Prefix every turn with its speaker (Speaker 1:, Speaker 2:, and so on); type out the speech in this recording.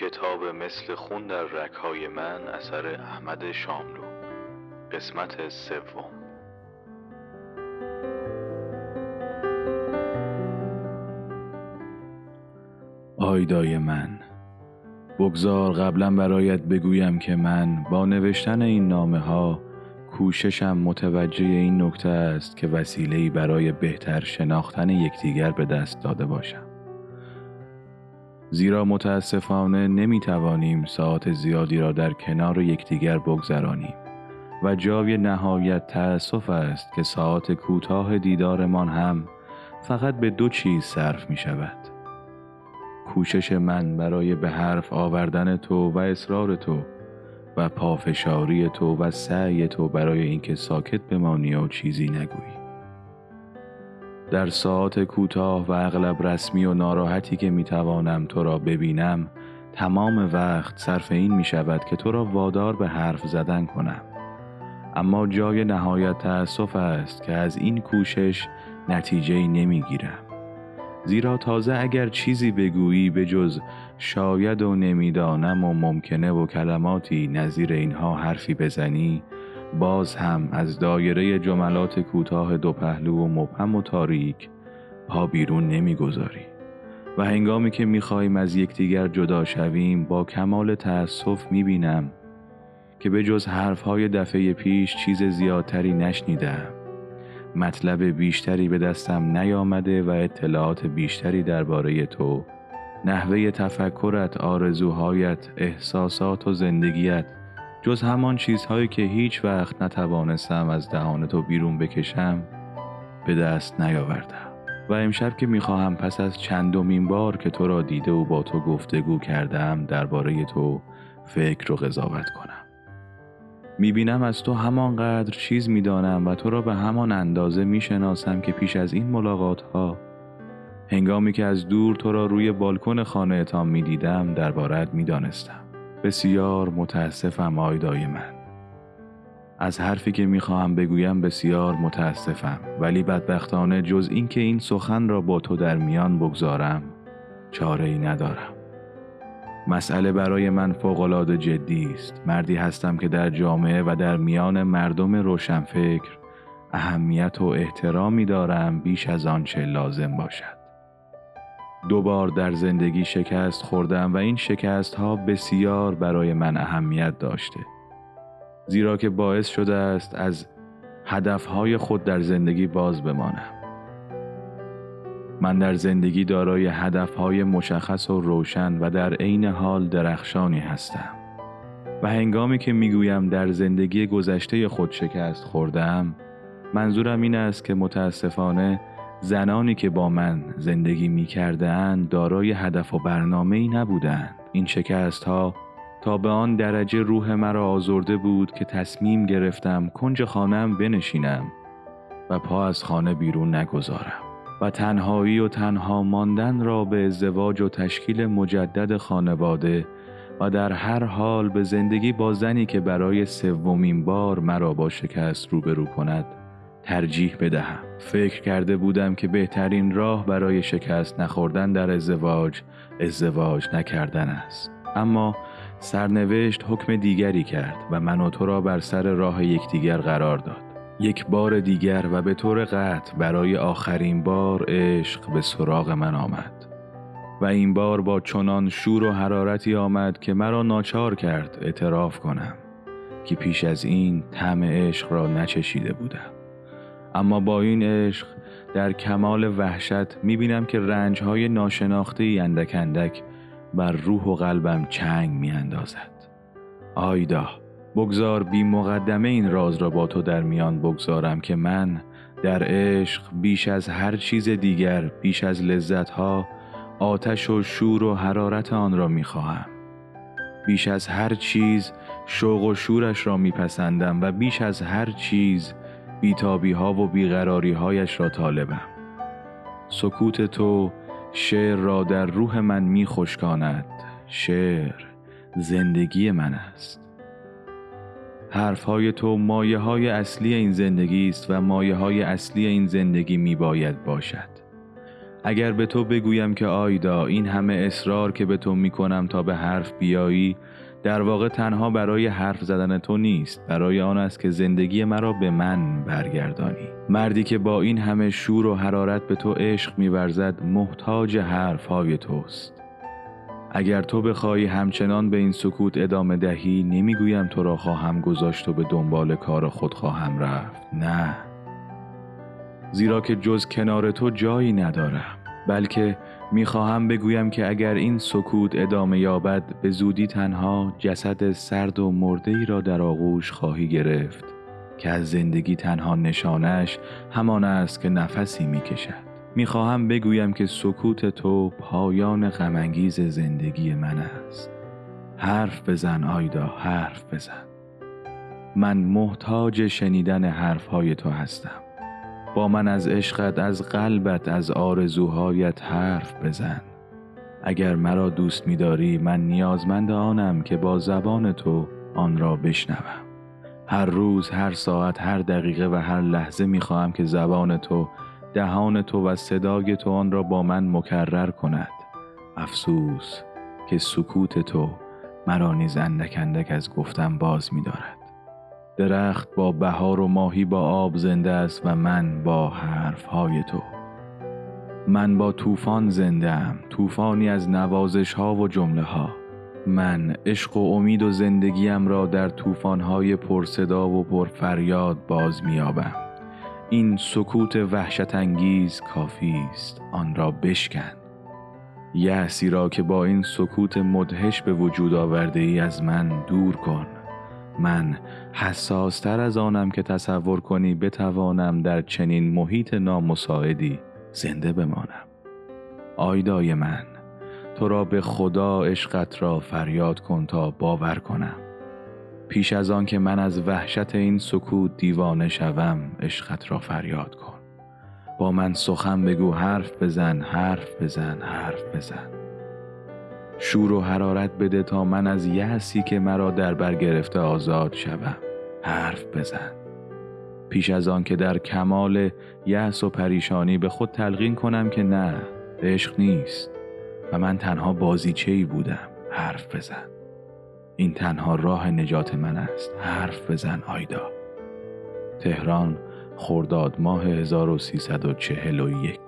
Speaker 1: کتاب مثل خون در رکهای من اثر احمد شاملو. قسمت سوم. آیدای من بگذار قبلا برایت بگویم که من با نوشتن این نامه ها کوششم متوجه این نکته است که وسیله‌ای برای بهتر شناختن یکدیگر به دست داده باشم. زیرا متاسفانه نمی توانیم ساعت زیادی را در کنار یکدیگر بگذرانیم و جای نهایت تأسف است که ساعت کوتاه دیدارمان هم فقط به دو چیز صرف می شود کوشش من برای به حرف آوردن تو و اصرار تو و پافشاری تو و سعی تو برای اینکه ساکت بمانی و چیزی نگویی. در ساعت کوتاه و اغلب رسمی و ناراحتی که می‌توانم تو را ببینم تمام وقت صرف این می شود که تو را وادار به حرف زدن کنم. اما جای نهایت تأسف است که از این کوشش نتیجه نمی گیرم زیرا تازه اگر چیزی بگویی به جز شاید و نمی‌دانم و ممکنه و کلماتی نظیر اینها حرفی بزنی باز هم از دایره جملات کوتاه دو پهلو و مبهم و تاریک پا بیرون نمی‌گذاری. و هنگامی که می‌خواهیم از یکدیگر جدا شویم با کمال تأسف می‌بینم که به جز حرفهای دفعه پیش چیز زیادتری نشنیدم. مطلب بیشتری به دستم نیامده و اطلاعات بیشتری درباره تو نحوه تفکرت آرزوهایت احساسات و زندگیت جز همان چیزهایی که هیچ وقت نتوانستم از دهان تو بیرون بکشم به دست نیاوردم. و امشب که می‌خواهم پس از چندمین بار که تو را دیده و با تو گفتگو کردم درباره تو فکر و قضاوت کنم. می‌بینم از تو همانقدر چیز می‌دانم و تو را به همان اندازه می‌شناسم که پیش از این ملاقات ها هنگامی که از دور تو را روی بالکن خانه اتام می‌دیدم دربارت می‌دانستم. بسیار متاسفم آیدای من. از حرفی که می‌خواهم بگویم بسیار متاسفم. ولی بدبختانه جز اینکه این سخن را با تو در میان بگذارم چاره ای ندارم. مسئله برای من فوقالعاده جدی است. مردی هستم که در جامعه و در میان مردم روشنفکر اهمیت و احترامی دارم بیش از آنچه لازم باشد. دو بار در زندگی شکست خوردم و این شکست ها بسیار برای من اهمیت داشته. زیرا که باعث شده است از هدفهای خود در زندگی باز بمانم. من در زندگی دارای هدفهای مشخص و روشن و در عین حال درخشانی هستم. و هنگامی که می‌گویم در زندگی گذشته خود شکست خوردم منظورم این است که متاسفانه زنانی که با من زندگی می دارای هدف و برنامه ای نبودند. این شکست ها تا به آن درجه روح مرا آزرده بود که تصمیم گرفتم کنج خانم بنشینم و پا از خانه بیرون نگذارم و تنهایی و تنها ماندن را به ازدواج و تشکیل مجدد خانواده و در هر حال به زندگی با زنی که برای سومین بار مرا با شکست روبرو کند ترجیح بدهم. فکر کرده بودم که بهترین راه برای شکست نخوردن در ازدواج ازدواج نکردن است. اما سرنوشت حکم دیگری کرد و من و تو را بر سر راه یکدیگر قرار داد. یک بار دیگر و به طور قطع برای آخرین بار عشق به سراغ من آمد. و این بار با چنان شور و حرارتی آمد که مرا ناچار کرد اعتراف کنم که پیش از این طعم عشق را نچشیده بودم. اما با این عشق در کمال وحشت می‌بینم که رنجهای ناشناخته اندک اندک بر روح و قلبم چنگ میاندازد. آیدا بگذار بی مقدمه این راز را با تو در میان بگذارم که من در عشق بیش از هر چیز دیگر بیش از لذتها آتش و شور و حرارت آن را می‌خواهم. بیش از هر چیز شوق و شورش را میپسندم و بیش از هر چیز بیتابی ها و بیقراری هایش را طالبم. سکوت تو شعر را در روح من می خشکاند. شعر زندگی من است. حرفهای تو مایه های اصلی این زندگی است و مایه های اصلی این زندگی می باید باشد. اگر به تو بگویم که آیدا این همه اصرار که به تو می‌کنم تا به حرف بیایی در واقع تنها برای حرف زدن تو نیست. برای آن است که زندگی مرا به من برگردانی. مردی که با این همه شور و حرارت به تو عشق میورزد محتاج حرف های توست. اگر تو بخواهی همچنان به این سکوت ادامه دهی نمی‌گویم تو را خواهم گذاشت و به دنبال کار خود خواهم رفت. نه. زیرا که جز کنار تو جایی ندارم بلکه می‌خواهم بگویم که اگر این سکوت ادامه یابد به زودی تنها جسد سرد و مرده ای را در آغوش خواهی گرفت که از زندگی تنها نشانش همان است که نفسی می‌کشد. می‌خواهم بگویم که سکوت تو پایان غمانگیز زندگی من است. حرف بزن آیدا حرف بزن. من محتاج شنیدن حرفهای تو هستم. با من از عشقت از قلبت از آرزوهایت حرف بزن. اگر مرا دوست می‌داری من نیازمند آنم که با زبان تو آن را بشنوم. هر روز هر ساعت هر دقیقه و هر لحظه می‌خواهم که زبان تو دهان تو و صدای تو آن را با من مکرر کند. افسوس که سکوت تو مرا نیز اندک اندک از گفتم باز می‌دارد. درخت با بهار و ماهی با آب زنده است و من با حرف های تو. من با طوفان زنده ام طوفانی از نوازش ها و جمله ها من عشق و امید و زندگیم را در طوفان های پرصدا و پرفریاد باز میابم این سکوت وحشت انگیز کافی است آن را بشکن. یأسی را که با این سکوت مدهش به وجود آورده ای از من دور کن. من حساستر از آنم که تصور کنی بتوانم در چنین محیط نامساعدی زنده بمانم. آیدای من تو را به خدا عشقت را فریاد کن تا باور کنم. پیش از آن که من از وحشت این سکوت دیوانه شوم عشقت را فریاد کن. با من سخن بگو حرف بزن حرف بزن حرف بزن. شور و حرارت بده تا من از یحسی که مرا در بر گرفته آزاد شوم. حرف بزن. پیش از آن که در کمال یأس و پریشانی به خود تلقین کنم که نه عشق نیست. و من تنها بازیچه ای بودم. حرف بزن. این تنها راه نجات من است. حرف بزن آیدا. تهران خرداد ماه 1341